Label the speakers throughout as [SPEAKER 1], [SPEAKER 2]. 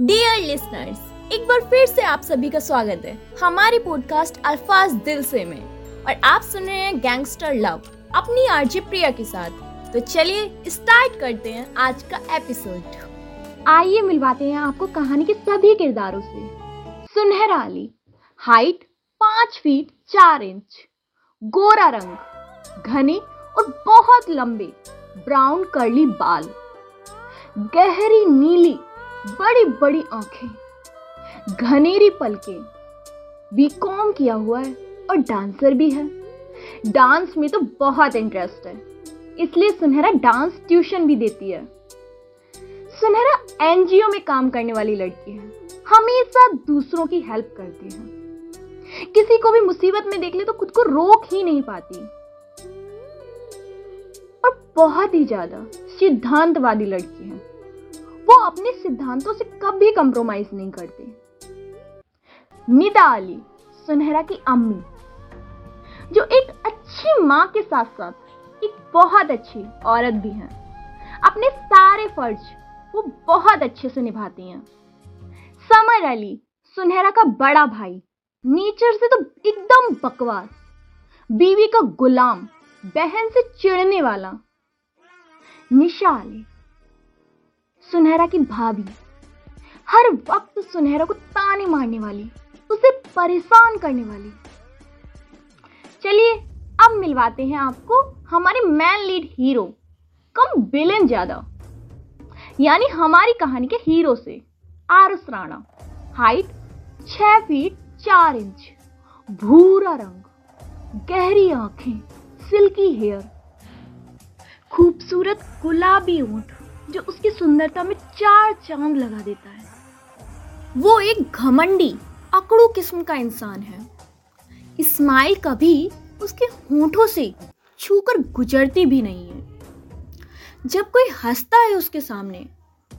[SPEAKER 1] Dear listeners एक बार फिर से आप सभी का स्वागत है हमारी पॉडकास्ट अल्फाज दिल से में। और आप सुन रहे हैं गैंगस्टर लव अपनी आरजे प्रिया के साथ। तो चलिए स्टार्ट करते हैं आज का एपिसोड
[SPEAKER 2] आइए मिलवाते हैं आपको कहानी के सभी किरदारों से। सुनहरा अली हाइट पाँच फीट चार इंच गोरा रंग, घने और बहुत लंबे ब्राउन कर्ली बाल, गहरी नीली बड़ी बड़ी आँखें, घनेरी पलके बीकॉम किया हुआ है और डांसर भी है। डांस में तो बहुत इंटरेस्ट है, इसलिए सुनहरा डांस ट्यूशन भी देती है। सुनहरा एनजीओ में काम करने वाली लड़की है, हमेशा दूसरों की हेल्प करती है। किसी को भी मुसीबत में देख ले तो खुद को रोक ही नहीं पाती। और बहुत ही ज़्यादा सिद्धांतवादी लड़की है। वो अपने सिद्धांतों से कभी कंप्रोमाइज नहीं करती। निदा अली, सुनहरा की अम्मी, जो एक अच्छी माँ के साथ साथ एक बहुत अच्छी औरत भी है। अपने सारे फ़र्ज़ वो बहुत अच्छे से निभाती हैं। समर अली, सुनहरा का बड़ा भाई, नेचर से तो एकदम बकवास, बीवी का गुलाम, बहन से चिढ़ने वाला। निशा अली सुनहरा की भाभी। हर वक्त सुनहरा को ताने मारने वाली, उसे परेशान करने वाली। चलिए, अब मिलवाते हैं आपको हमारे मैन लीड हीरो कम विलेन ज़्यादा। यानी हमारी कहानी के हीरो से आरस राणा। हाइट छह फीट चार इंच भूरा रंग, गहरी आँखें सिल्की हेयर खूबसूरत गुलाबी ऊँट। जो उसकी सुंदरता में चार चाँद लगा देता है। वो एक घमंडी, अकड़ू किस्म का इंसान है। इस्माइल कभी उसके होठों से छूकर गुजरती भी नहीं है। जब कोई हंसता है उसके सामने,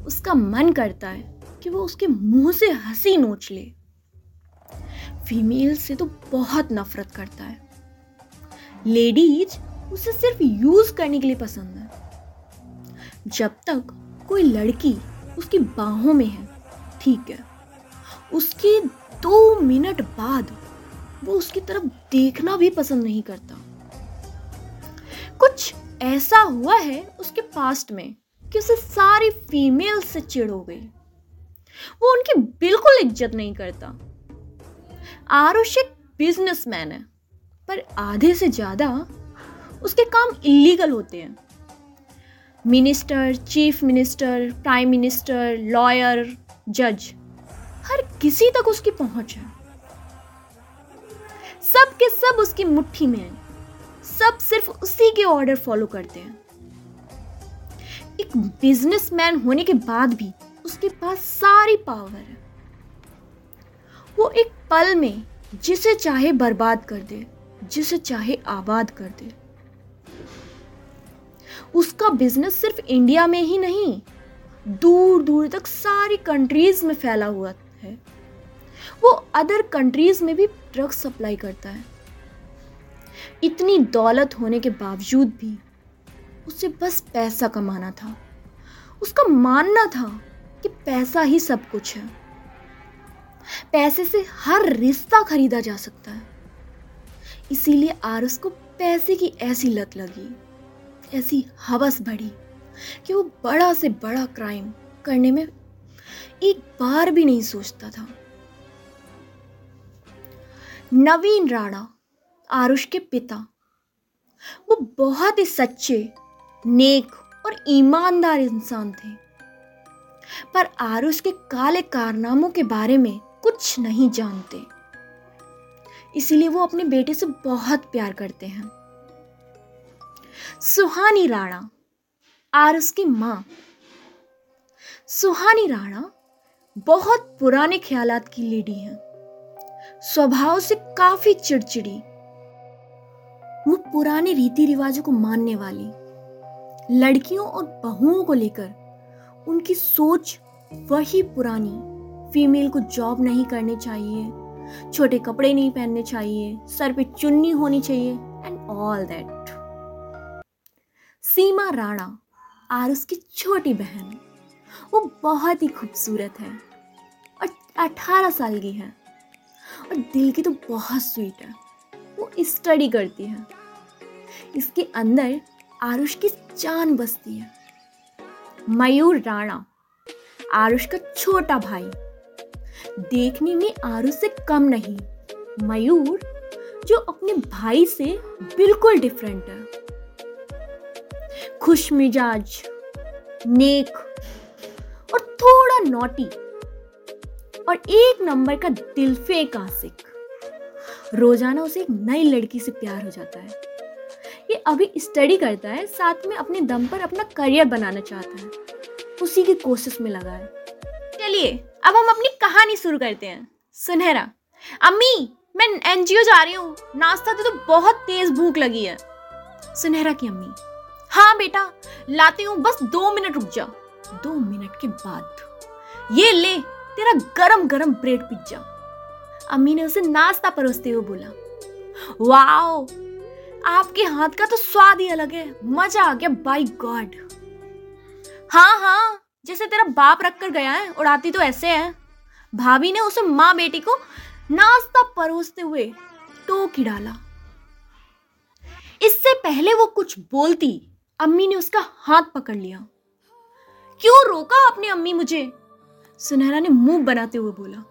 [SPEAKER 2] उसका मन करता है कि वो उसके मुँह से हँसी नोच ले। फीमेल से तो बहुत नफरत करता है। लेडीज़ उसे सिर्फ़ यूज़ करने के लिए पसंद है। जब तक कोई लड़की उसकी बाहों में है, ठीक है, उसके दो मिनट बाद वो उसकी तरफ़ देखना भी पसंद नहीं करता। कुछ ऐसा हुआ है उसके पास्ट में कि उसे सारी फीमेल से चिड़ हो गई। वो उनकी बिल्कुल इज़्ज़त नहीं करता। आरुष एक बिजनेसमैन है, पर आधे से ज़्यादा उसके काम इलीगल होते हैं। Minister, chief minister, prime minister, lawyer, जज, हर किसी तक उसकी पहुँच है। सब के सब उसकी मुट्ठी में है। सब सिर्फ़ उसी के ऑर्डर फॉलो करते हैं। एक बिजनेसमैन होने के बाद भी उसके पास सारी पावर है। वो एक पल में जिसे चाहे बर्बाद कर दे, जिसे चाहे आबाद कर दे। उसका बिज़नेस सिर्फ़ इंडिया में ही नहीं दूर दूर तक सारी कंट्रीज़ में फैला हुआ है। वो अदर कंट्रीज़ में भी ड्रग्स सप्लाई करता है। इतनी दौलत होने के बावजूद भी उसे बस पैसा कमाना था। उसका मानना था कि पैसा ही सब कुछ है। पैसे से हर रिश्ता खरीदा जा सकता है। इसीलिए आरस को पैसे की ऐसी लत लगी। ऐसी हवस बढ़ी कि वो बड़ा से बड़ा क्राइम करने में एक बार भी नहीं सोचता था। नवीन राणा, आरुष के पिता, वो बहुत ही सच्चे, नेक और ईमानदार इंसान थे। पर आरुष के काले कारनामों के बारे में कुछ नहीं जानते। इसीलिए वो अपने बेटे से बहुत प्यार करते हैं। सुहानी राणा, आर उसकी माँ। सुहानी राणा बहुत पुराने ख्यालात की लेडी हैं। स्वभाव से काफ़ी चिड़चिड़ी। वो पुराने रीति रिवाजों को मानने वाली। लड़कियों और बहुओं को लेकर उनकी सोच वही पुरानी। फीमेल को जॉब नहीं करनी चाहिए, छोटे कपड़े नहीं पहनने चाहिए, सर पे चुन्नी होनी चाहिए and all that Seema Rana और उसकी छोटी बहन। वो बहुत ही खूबसूरत है और
[SPEAKER 1] अठारह साल की है और दिल की तो बहुत स्वीट है। वो स्टडी करती है। इसके अंदर आरुष की जान बसती है। मयूर राणा आरुष का छोटा भाई। देखने में आरुष से कम नहीं, मयूर जो अपने भाई से बिल्कुल डिफरेंट है। खुश मिजाज नेक और थोड़ा नोटी और एक नंबर का दिलफेक आसिक रोज़ाना उसे एक नई लड़की से प्यार हो जाता है। ये अभी स्टडी करता है साथ में अपने दम पर अपना करियर बनाना चाहता है। उसी की कोशिश में लगा है। चलिए अब हम अपनी कहानी शुरू करते हैं। सुनहरा अम्मी मैं एनजीओ जा रही हूँ। नाश्ता तो, तो बहुत तेज भूख लगी है। सुनहरा की अम्मी हाँ बेटा, लाती हूँ, बस दो मिनट रुक जा। दो मिनट के बाद, ये ले, तेरा गरम गरम ब्रेड पिज्जा। अम्मी ने उसे नाश्ता परोसते हुए बोला, वाओ, आपके हाथ का तो स्वाद ही अलग है, मज़ा आ गया बाई गॉड हाँ हाँ जैसे तेरा बाप रख कर गया है, उड़ाती तो ऐसे है। भाभी ने उसे माँ बेटी को नाश्ता परोसते हुए टोकी डाला। इससे पहले वो कुछ बोलती अम्मी ने उसका हाथ पकड़ लिया। क्यों रोका अपनी अम्मी मुझे? सुनहरा ने मुँह बनाते हुए बोला।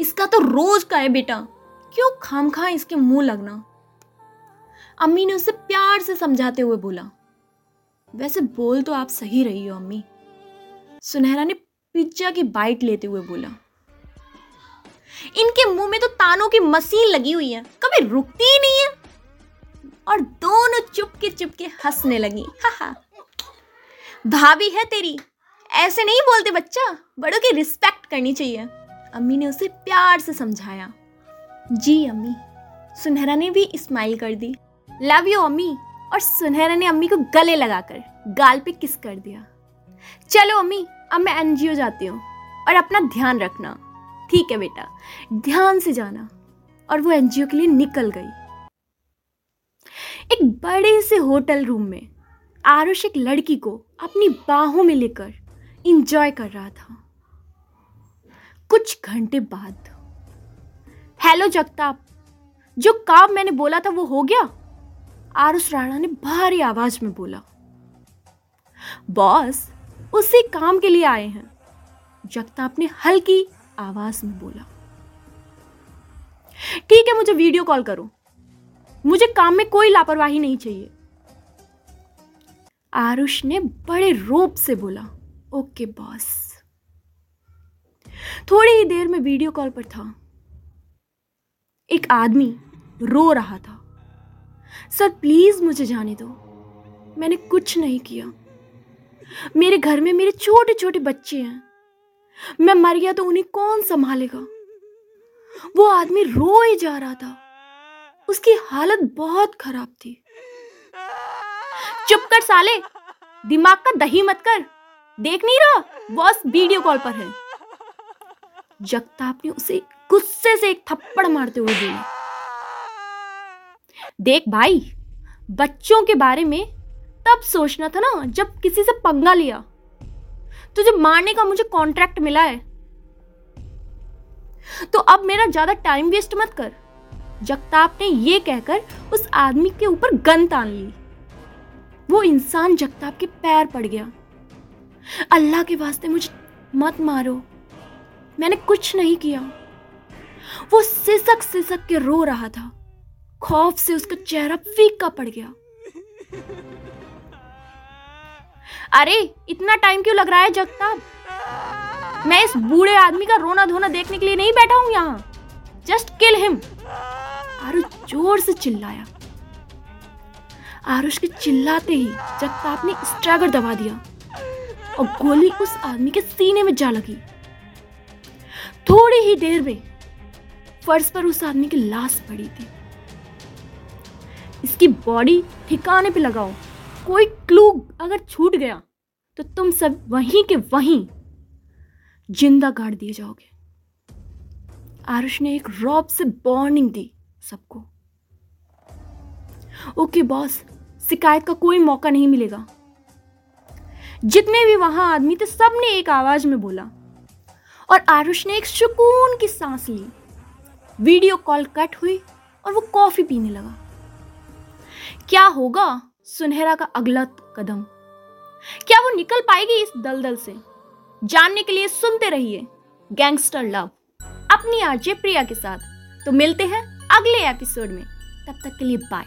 [SPEAKER 1] इसका तो रोज का है बेटा। क्यों खाम खा इसके मुँह लगना? अम्मी ने उसे प्यार से समझाते हुए बोला। वैसे बोल तो आप सही रही हो अम्मी। सुनहरा ने पिज्जा की बाइट लेते हुए बोला। इनके मुँह में तो तानों की मशीन लगी हुई है। कभी रुकती ही नहीं है। और दोनों चुपके चुपके हंसने लगी। हाहा। भाभी है तेरी। ऐसे नहीं बोलते बच्चा। बड़ों की रिस्पेक्ट करनी चाहिए। अम्मी ने उसे प्यार से समझाया। जी अम्मी, सुनहरा ने भी स्माइल कर दी। लव यू अम्मी। और सुनहरा ने अम्मी को गले लगाकर गाल पे किस कर दिया। चलो अम्मी, अब मैं एनजीओ जाती हूँ। और अपना ध्यान रखना। ठीक है बेटा। ध्यान से जाना। और वो एनजीओ के लिए निकल गई। एक बड़े से होटल रूम में आरुष एक लड़की को अपनी बाहों में लेकर इंजॉय कर रहा था। कुछ घंटे बाद हेलो जगताप, जो काम मैंने बोला था वो हो गया? आरुष राणा ने भारी आवाज़ में बोला। बॉस, उसी काम के लिए आए हैं, जगताप ने हल्की आवाज़ में बोला। ठीक है, मुझे वीडियो कॉल करो। मुझे काम में कोई लापरवाही नहीं चाहिए। आरुष ने बड़े रोप से बोला, ओके, बॉस। थोड़ी ही देर में वीडियो कॉल पर था। एक आदमी रो रहा था। सर, प्लीज़ मुझे जाने दो। मैंने कुछ नहीं किया। मेरे घर में मेरे छोटे छोटे बच्चे हैं। मैं मर गया तो उन्हें कौन संभालेगा? वो आदमी रो ही जा रहा था। उसकी हालत बहुत खराब थी। चुप कर साले। दिमाग का दही मत कर। देख नहीं रहा? बॉस वीडियो कॉल पर है। जगताप ने उसे गुस्से से एक थप्पड़ मारते हुए बोला। देख भाई, बच्चों के बारे में तब सोचना था ना जब किसी से पंगा लिया। तुझे मारने का मुझे कॉन्ट्रैक्ट मिला है। तो अब मेरा ज़्यादा टाइम वेस्ट मत कर। जगताप ने यह कहकर उस आदमी के ऊपर गन तान ली। वो इंसान जगताप के पैर पड़ गया। अल्लाह के वास्ते मुझे मत मारो। मैंने कुछ नहीं किया। वो सिसक सिसक के रो रहा था। खौफ से उसका चेहरा फीका पड़ गया। अरे, इतना टाइम क्यों लग रहा है जगताप? मैं इस बूढ़े आदमी का रोना धोना देखने के लिए नहीं बैठा हूँ यहाँ। Just kill him. आरुष ज़ोर से चिल्लाया। आरुष के चिल्लाते ही जगताप ने स्ट्रैगर दबा दिया और गोली उस आदमी के सीने में जा लगी। थोड़ी ही देर में फर्श पर उस आदमी की लाश पड़ी थी। इसकी बॉडी ठिकाने पे लगाओ। कोई क्लू अगर छूट गया तो तुम सब वहीं के वहीं ज़िंदा गाड़ दिए जाओगे। आरुष ने एक रॉब से वार्निंग दी। सबको। ओके, बॉस, शिकायत का कोई मौका नहीं मिलेगा। जितने भी वहाँ आदमी थे सबने एक आवाज़ में बोला। और आरुष ने एक सुकून की सांस ली। वीडियो कॉल कट हुई और वो कॉफ़ी पीने लगा। क्या होगा, सुनहरा का अगला कदम। क्या वो निकल पाएगी इस दलदल से? जानने के लिए सुनते रहिए, गैंगस्टर लव। अपनी आरजे प्रिया के साथ। तो मिलते हैं अगले एपिसोड में। तब तक के लिए बाय